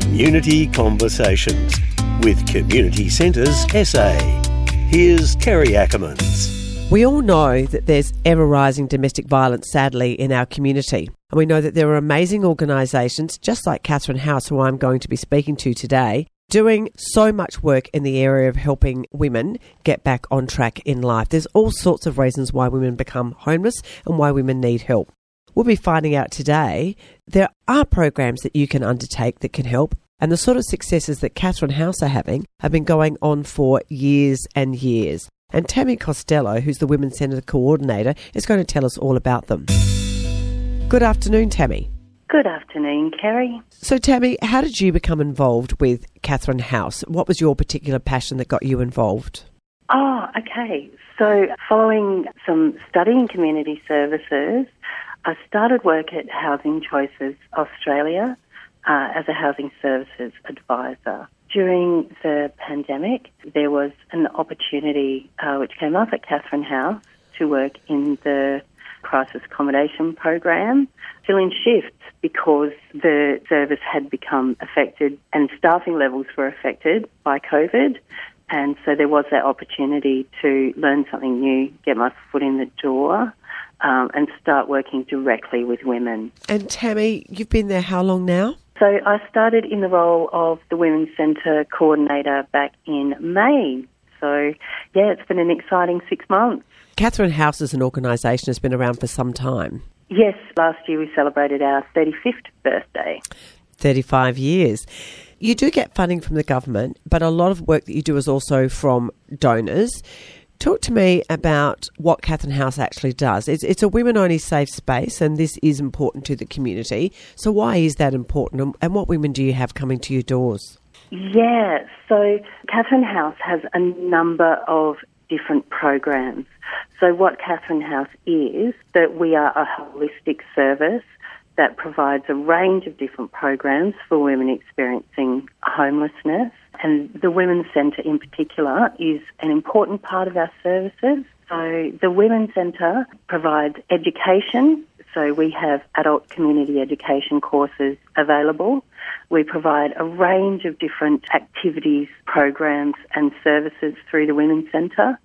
Community Conversations with Community Centres SA. Here's Kerry Ackermans. We all know that there's ever rising domestic violence, sadly, in our community. And we know that there are amazing organisations, just like Catherine House, who I'm going to be speaking to today, doing so much work in the area of helping women get back on track in life. There's all sorts of reasons why women become homeless and why women need help. We'll be finding out today there are programs that you can undertake that can help. And the sort of successes that Catherine House are having have been going on for years and years. And Tammy Costello, who's the Women's Centre Coordinator, is going to tell us all about them. Good afternoon, Tammy. Good afternoon, Kerry. So, Tammy, how did you become involved with Catherine House? What was your particular passion that got you involved? Oh, okay. So, following some study in community services, I started work at Housing Choices Australia uh, as a housing services advisor. During the pandemic, there was an opportunity uh, which came up at Catherine House to work in the crisis accommodation program, fill in shifts because the service had become affected and staffing levels were affected by COVID. And so there was that opportunity to learn something new, get my foot in the door, um, and start working directly with women. And Tammy, you've been there how long now? So I started in the role of the Women's Centre coordinator back in May. So, yeah, it's been an exciting six months. Catherine House as an organisation has been around for some time. Yes, last year we celebrated our 35th birthday. 35 years. You do get funding from the government, but a lot of work that you do is also from donors. Talk to me about what Catherine House actually does. It's, it's a women only safe space, and this is important to the community. So, why is that important, and what women do you have coming to your doors? Yeah, so Catherine House has a number of different programs. So, what Catherine House is, that we are a holistic service that provides a range of different programs for women experiencing homelessness. And the Women's Centre in particular is an important part of our services. So the Women's Centre provides education. So we have adult community education courses available. We provide a range of different activities, programs and services through the Women's Centre.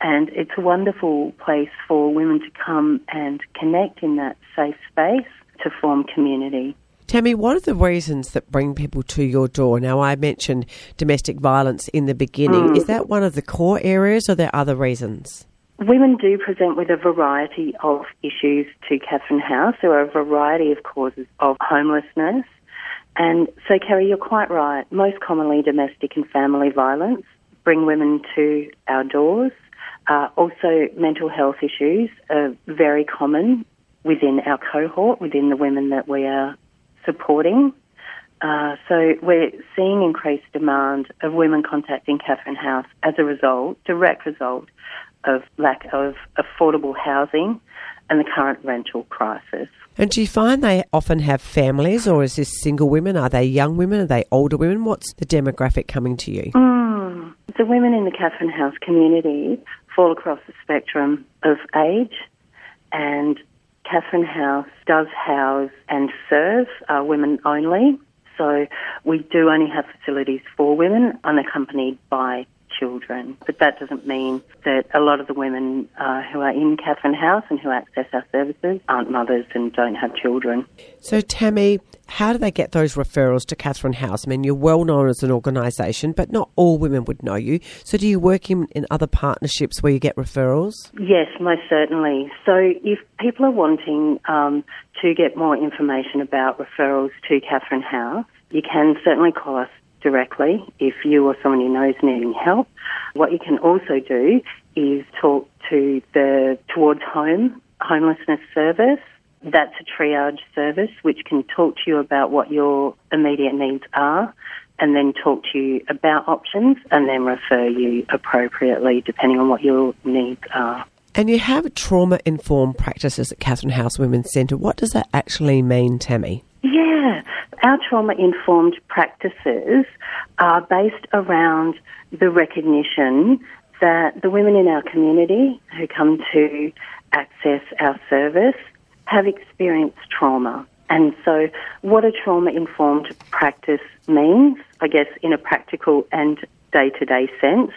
And it's a wonderful place for women to come and connect in that safe space to form community. Tammy, what are the reasons that bring people to your door? Now, I mentioned domestic violence in the beginning. Mm. Is that one of the core areas, or are there other reasons? Women do present with a variety of issues to Catherine House. There are a variety of causes of homelessness. And so, Kerry, you're quite right. Most commonly, domestic and family violence bring women to our doors. Uh, also, mental health issues are very common within our cohort, within the women that we are supporting. Uh, so we're seeing increased demand of women contacting Catherine House as a result, direct result of lack of affordable housing and the current rental crisis. And do you find they often have families, or is this single women? Are they young women? Are they older women? What's the demographic coming to you? Mm, the women in the Catherine House community fall across the spectrum of age and Catherine House does house and serve uh, women only. So we do only have facilities for women unaccompanied by children. But that doesn't mean that a lot of the women uh, who are in Catherine House and who access our services aren't mothers and don't have children. So, Tammy, how do they get those referrals to Catherine House? I mean, you're well known as an organisation, but not all women would know you. So, do you work in, in other partnerships where you get referrals? Yes, most certainly. So, if people are wanting um, to get more information about referrals to Catherine House, you can certainly call us directly if you or someone you know is needing help. What you can also do is talk to the Towards Home homelessness service that's a triage service which can talk to you about what your immediate needs are and then talk to you about options and then refer you appropriately depending on what your needs are. And you have trauma informed practices at Catherine House Women's Centre. What does that actually mean, Tammy? Yeah, our trauma informed practices are based around the recognition that the women in our community who come to access our service have experienced trauma. And so, what a trauma informed practice means, I guess, in a practical and day to day sense,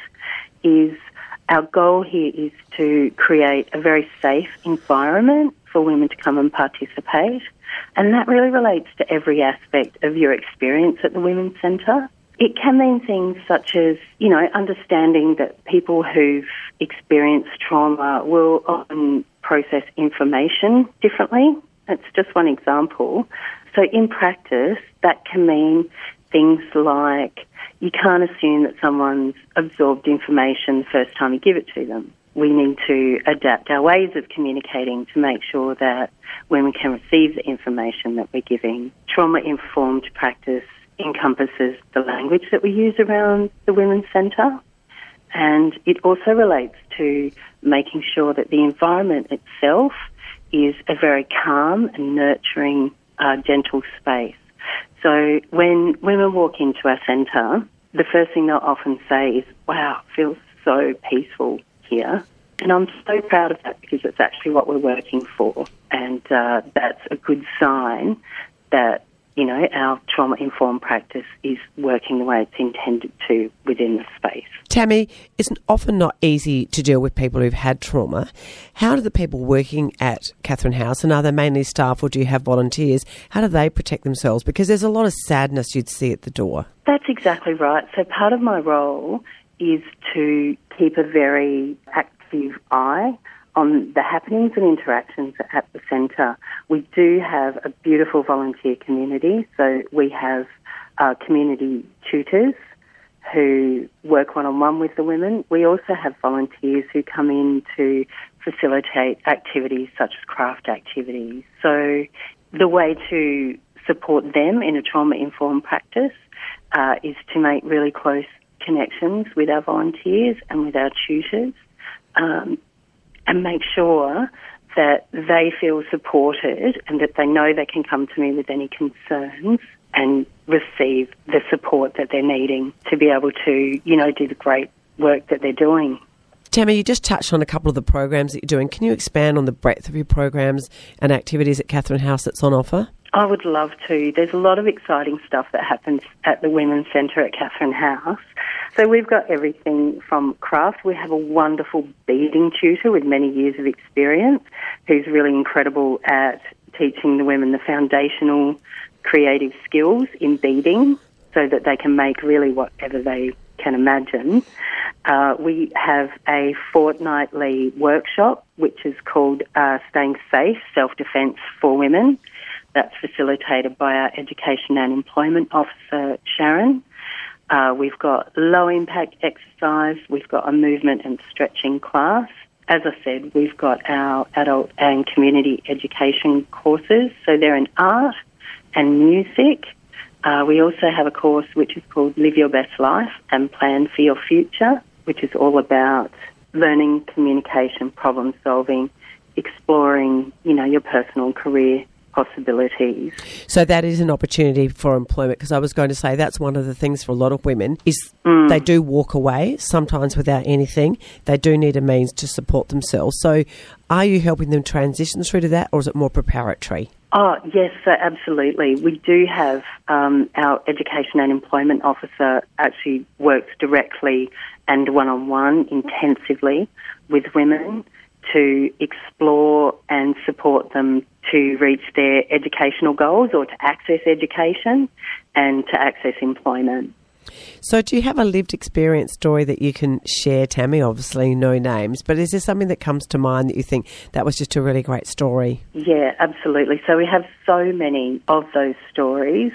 is our goal here is to create a very safe environment for women to come and participate. And that really relates to every aspect of your experience at the Women's Centre. It can mean things such as, you know, understanding that people who've experienced trauma will often process information differently. That's just one example. So in practice, that can mean things like you can't assume that someone's absorbed information the first time you give it to them. We need to adapt our ways of communicating to make sure that women can receive the information that we're giving. Trauma informed practice encompasses the language that we use around the Women's Centre and it also relates to making sure that the environment itself is a very calm and nurturing, uh, gentle space. So when women walk into our centre, the first thing they'll often say is, wow, it feels so peaceful here. And I'm so proud of that because it's actually what we're working for. And uh, that's a good sign that you know, our trauma informed practice is working the way it's intended to within the space. Tammy, it's often not easy to deal with people who've had trauma. How do the people working at Catherine House, and are they mainly staff or do you have volunteers, how do they protect themselves? Because there's a lot of sadness you'd see at the door. That's exactly right. So part of my role is to keep a very active eye on the happenings and interactions at the centre. We do have a beautiful volunteer community, so we have uh, community tutors who work one on one with the women. We also have volunteers who come in to facilitate activities such as craft activities. So the way to support them in a trauma informed practice uh, is to make really close connections with our volunteers and with our tutors. Um, and make sure that they feel supported and that they know they can come to me with any concerns and receive the support that they're needing to be able to, you know, do the great work that they're doing. Tammy, you just touched on a couple of the programs that you're doing. Can you expand on the breadth of your programs and activities at Catherine House that's on offer? I would love to. There's a lot of exciting stuff that happens at the Women's Centre at Catherine House. So we've got everything from craft. We have a wonderful beading tutor with many years of experience who's really incredible at teaching the women the foundational creative skills in beading so that they can make really whatever they can imagine. Uh, we have a fortnightly workshop which is called uh, Staying Safe Self Defence for Women. That's facilitated by our Education and Employment Officer, Sharon. Uh, we've got low impact exercise, we've got a movement and stretching class. As I said, we've got our adult and community education courses, so they're in art and music. Uh, we also have a course which is called Live Your Best Life and Plan for Your Future, which is all about learning, communication, problem solving, exploring, you know, your personal career possibilities. So that is an opportunity for employment because I was going to say that's one of the things for a lot of women is mm. they do walk away sometimes without anything. They do need a means to support themselves. So are you helping them transition through to that or is it more preparatory? Oh, yes, absolutely. We do have um, our education and employment officer actually works directly and one on one intensively with women to explore and support them to reach their educational goals or to access education and to access employment. So, do you have a lived experience story that you can share, Tammy? Obviously, no names, but is there something that comes to mind that you think that was just a really great story? Yeah, absolutely. So, we have so many of those stories.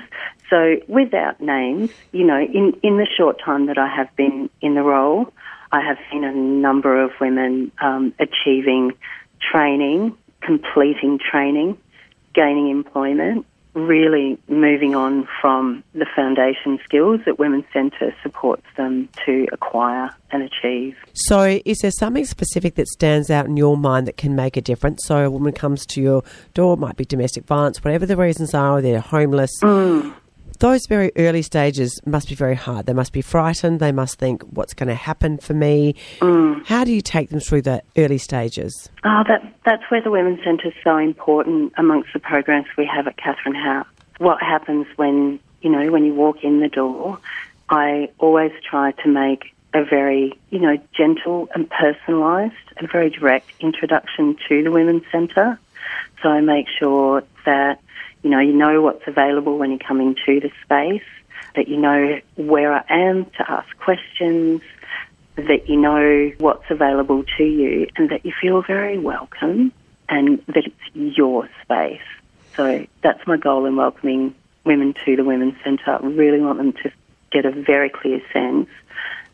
So, without names, you know, in, in the short time that I have been in the role, I have seen a number of women um, achieving training, completing training, gaining employment, really moving on from the foundation skills that Women's Centre supports them to acquire and achieve. So, is there something specific that stands out in your mind that can make a difference? So, a woman comes to your door, it might be domestic violence, whatever the reasons are, or they're homeless. Mm. Those very early stages must be very hard. They must be frightened. They must think, what's going to happen for me? Mm. How do you take them through the early stages? Oh, that, that's where the Women's Centre is so important amongst the programs we have at Catherine House. What happens when, you know, when you walk in the door, I always try to make a very, you know, gentle and personalised and very direct introduction to the Women's Centre. So I make sure that you know, you know what's available when you come into the space, that you know where I am to ask questions, that you know what's available to you, and that you feel very welcome and that it's your space. So that's my goal in welcoming women to the Women's Centre. I really want them to get a very clear sense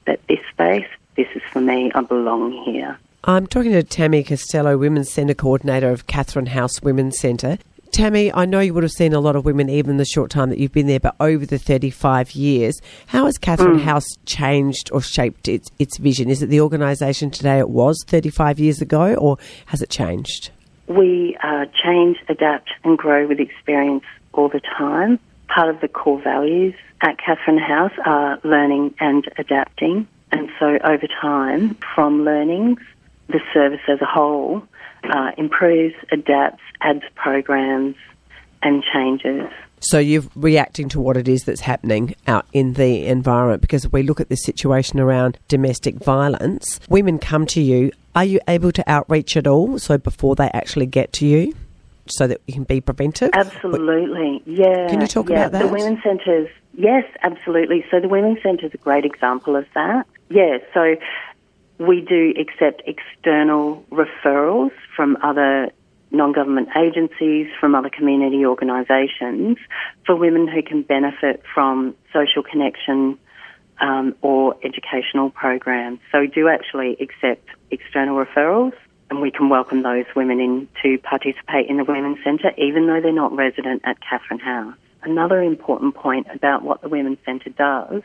that this space, this is for me, I belong here. I'm talking to Tammy Costello, Women's Centre Coordinator of Catherine House Women's Centre. Tammy, I know you would have seen a lot of women even the short time that you've been there, but over the 35 years, how has Catherine mm. House changed or shaped its, its vision? Is it the organisation today it was 35 years ago, or has it changed? We uh, change, adapt, and grow with experience all the time. Part of the core values at Catherine House are learning and adapting. And so over time, from learnings, the service as a whole uh, improves, adapts, adds programs, and changes. So you're reacting to what it is that's happening out in the environment because if we look at the situation around domestic violence, women come to you. Are you able to outreach at all? So before they actually get to you? So that you can be preventive? Absolutely, yeah. Can you talk yeah. about that? The Women's Centres, yes, absolutely. So the Women's Centre is a great example of that. Yeah, so we do accept external referrals from other non-government agencies, from other community organisations for women who can benefit from social connection um, or educational programs. So we do actually accept external referrals and we can welcome those women in to participate in the Women's Centre even though they're not resident at Catherine House. Another important point about what the Women's Centre does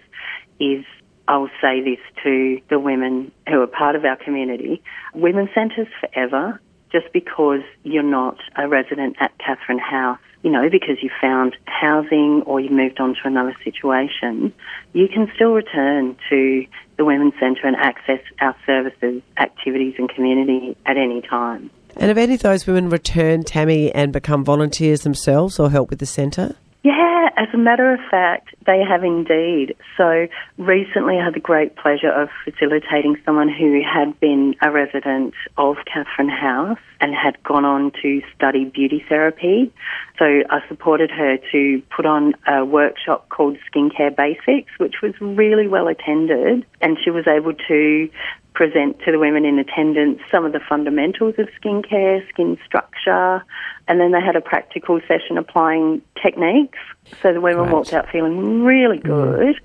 is I'll say this to the women who are part of our community. Women's centres forever, just because you're not a resident at Catherine House, you know, because you found housing or you moved on to another situation, you can still return to the Women's Centre and access our services, activities and community at any time. And have any of those women returned, Tammy, and become volunteers themselves or help with the centre? Yeah, as a matter of fact, they have indeed. So recently I had the great pleasure of facilitating someone who had been a resident of Catherine House and had gone on to study beauty therapy. So I supported her to put on a workshop called Skincare Basics, which was really well attended. And she was able to present to the women in attendance some of the fundamentals of skincare, skin structure, and then they had a practical session applying techniques. So the women right. walked out feeling really mm. good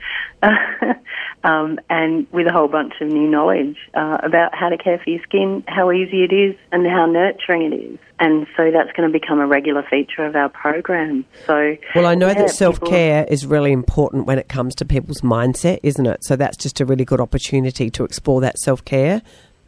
mm. um, and with a whole bunch of new knowledge uh, about how to care for your skin, how easy it is, and how nurturing it is. And so that's going to become a regular feature of our program. So, well, I know yeah, that self care is really important when it comes to people's mindset, isn't it? So that's just a really good opportunity to explore that self care.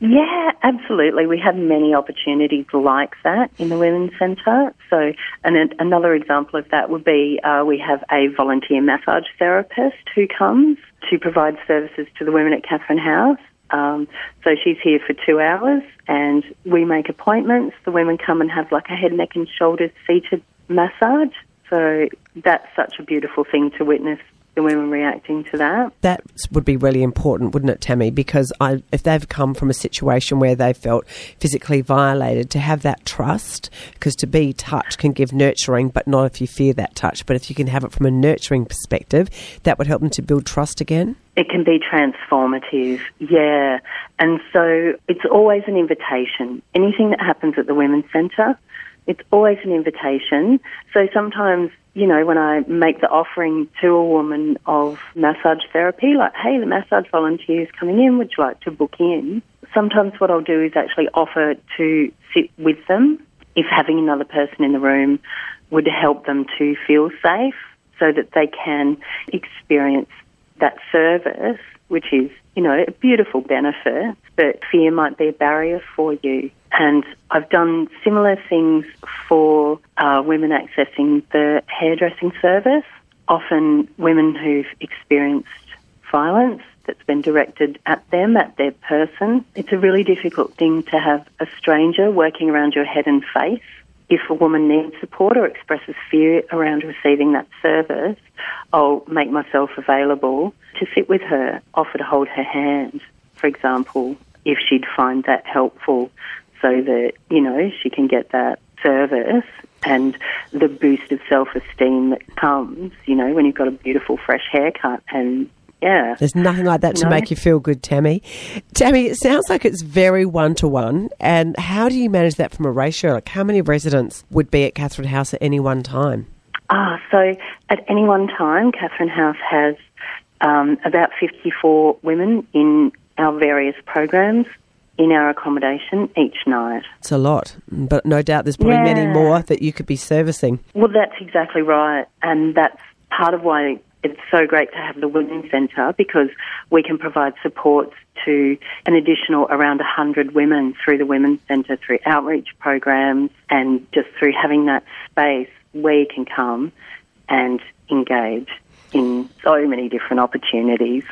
Yeah, absolutely. We have many opportunities like that in the Women's Centre. So, and another example of that would be uh, we have a volunteer massage therapist who comes to provide services to the women at Catherine House. Um, so she's here for two hours, and we make appointments. The women come and have like a head, neck, and shoulders seated massage. So that's such a beautiful thing to witness the women reacting to that. That would be really important, wouldn't it, Tammy? Because I, if they've come from a situation where they felt physically violated, to have that trust, because to be touched can give nurturing, but not if you fear that touch. But if you can have it from a nurturing perspective, that would help them to build trust again. It can be transformative, yeah. And so it's always an invitation. Anything that happens at the Women's Centre, it's always an invitation. So sometimes you know, when I make the offering to a woman of massage therapy, like, hey, the massage volunteer is coming in, would you like to book in? Sometimes what I'll do is actually offer to sit with them if having another person in the room would help them to feel safe so that they can experience that service, which is, you know, a beautiful benefit, but fear might be a barrier for you. And I've done similar things for uh, women accessing the hairdressing service. often women who've experienced violence that's been directed at them, at their person. It's a really difficult thing to have a stranger working around your head and face. If a woman needs support or expresses fear around receiving that service, I'll make myself available to sit with her, offer to hold her hand, for example, if she'd find that helpful so that, you know, she can get that service and the boost of self esteem that comes, you know, when you've got a beautiful fresh haircut and yeah. There's nothing like that to No. make you feel good, Tammy. Tammy, it sounds like it's very one to one. And how do you manage that from a ratio? Like, how many residents would be at Catherine House at any one time? Ah, so at any one time, Catherine House has um, about 54 women in our various programs in our accommodation each night. It's a lot, but no doubt there's probably many more that you could be servicing. Well, that's exactly right, and that's part of why it's so great to have the Women's Centre because we can provide supports to an additional around 100 women through the Women's Centre through outreach programs and just through having that space where you can come and engage in so many different opportunities.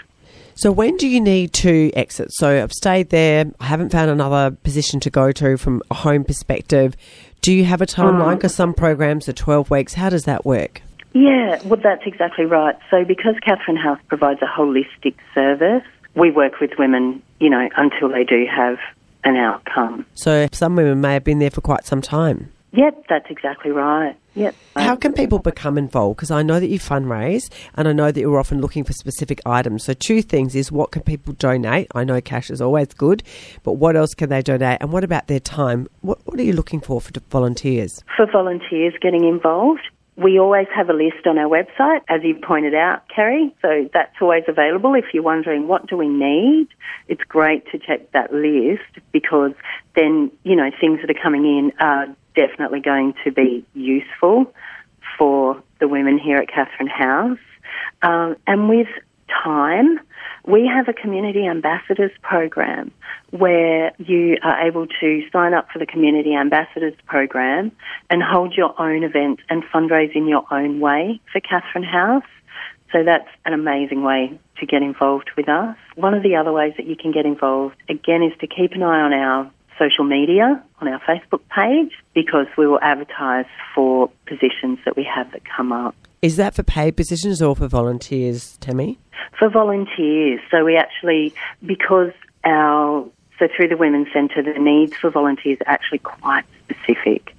So, when do you need to exit? So, I've stayed there, I haven't found another position to go to from a home perspective. Do you have a timeline? Hmm. Because some programs are 12 weeks. How does that work? Yeah, well, that's exactly right. So, because Catherine House provides a holistic service, we work with women, you know, until they do have an outcome. So, some women may have been there for quite some time. Yep, that's exactly right. Yep. How can people become involved? Because I know that you fundraise and I know that you're often looking for specific items. So, two things is what can people donate? I know cash is always good, but what else can they donate? And what about their time? What, what are you looking for for volunteers? For volunteers getting involved, we always have a list on our website, as you pointed out, Kerry. So that's always available. If you're wondering what do we need, it's great to check that list because then, you know, things that are coming in are definitely going to be useful for the women here at Catherine House. Um, and with time, we have a community ambassadors program where you are able to sign up for the community ambassadors program and hold your own event and fundraise in your own way for Catherine House. So that's an amazing way to get involved with us. One of the other ways that you can get involved, again, is to keep an eye on our social media, on our Facebook page, because we will advertise for positions that we have that come up. Is that for paid positions or for volunteers, Tammy? For volunteers, so we actually, because our, so through the Women's Centre, the needs for volunteers are actually quite specific.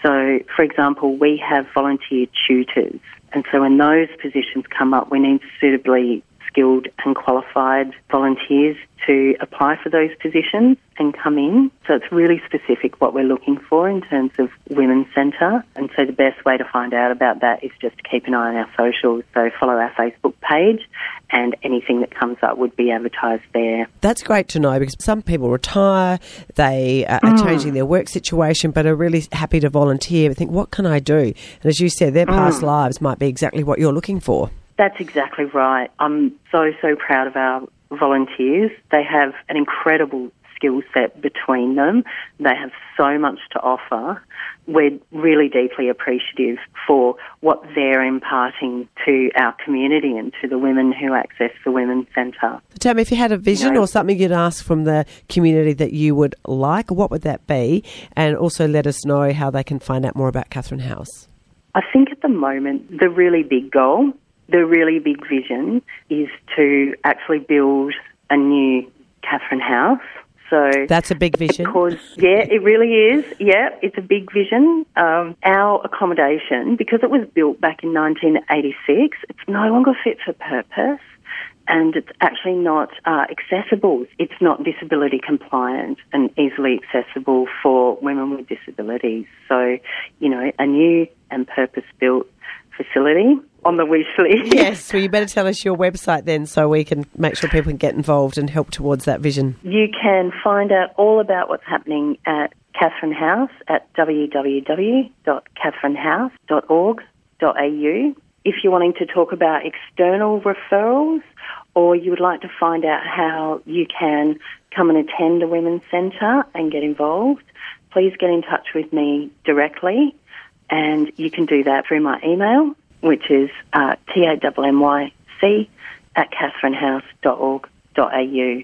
So, for example, we have volunteer tutors, and so when those positions come up, we need suitably skilled and qualified volunteers to apply for those positions and come in. So it's really specific what we're looking for in terms of Women's Centre. And so the best way to find out about that is just to keep an eye on our socials. So follow our Facebook page and anything that comes up would be advertised there. That's great to know because some people retire, they uh, are changing their work situation, but are really happy to volunteer. But think, what can I do? And as you said, their past lives might be exactly what you're looking for. That's exactly right. I'm so, so proud of our volunteers. They have an incredible skill set between them. They have so much to offer. We're really deeply appreciative for what they're imparting to our community and to the women who access the Women's Centre. Tell me if you had a vision No. or something you'd ask from the community that you would like, what would that be? And also let us know how they can find out more about Catherine House. I think at the moment, the really big goal, the really big vision is to actually build a new Catherine House. So That's a big vision. because yeah, it really is. Yeah, it's a big vision. Um, our accommodation, because it was built back in 1986, it's no longer fit for purpose. And it's actually not uh, accessible. It's not disability compliant and easily accessible for women with disabilities. So, you know, a new and purpose built facility on the wish list. Yes, well, you better tell us your website then so we can make sure people can get involved and help towards that vision. You can find out all about what's happening at Catherine House at www.catherinehouse.org.au. If you're wanting to talk about external referrals or you would like to find out how you can come and attend a women's centre and get involved, please get in touch with me directly and you can do that through my email which is uh, T-A-M-M-Y-C at catherinehouse.org.au.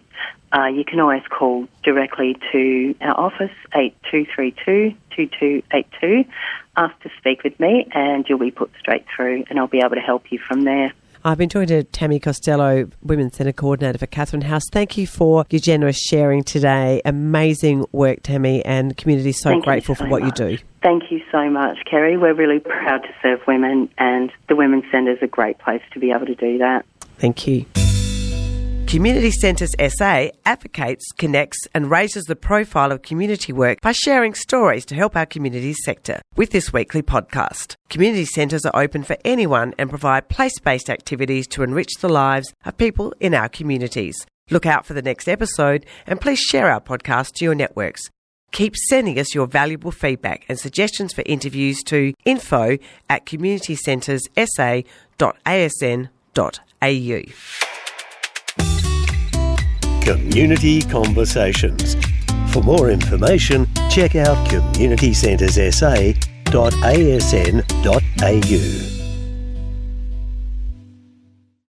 Uh, you can always call directly to our office, 8232-2282, ask to speak with me and you'll be put straight through and I'll be able to help you from there. I've been talking to Tammy Costello, Women's Centre Coordinator for Catherine House. Thank you for your generous sharing today. Amazing work, Tammy, and community so Thank grateful so for what much. you do. Thank you so much, Kerry. We're really proud to serve women, and the Women's Centre is a great place to be able to do that. Thank you. Community Centres SA advocates, connects, and raises the profile of community work by sharing stories to help our community sector. With this weekly podcast, community centres are open for anyone and provide place based activities to enrich the lives of people in our communities. Look out for the next episode and please share our podcast to your networks. Keep sending us your valuable feedback and suggestions for interviews to info at communitycentressa.asn.au. Community Conversations. For more information, check out communitycentressa.asn.au.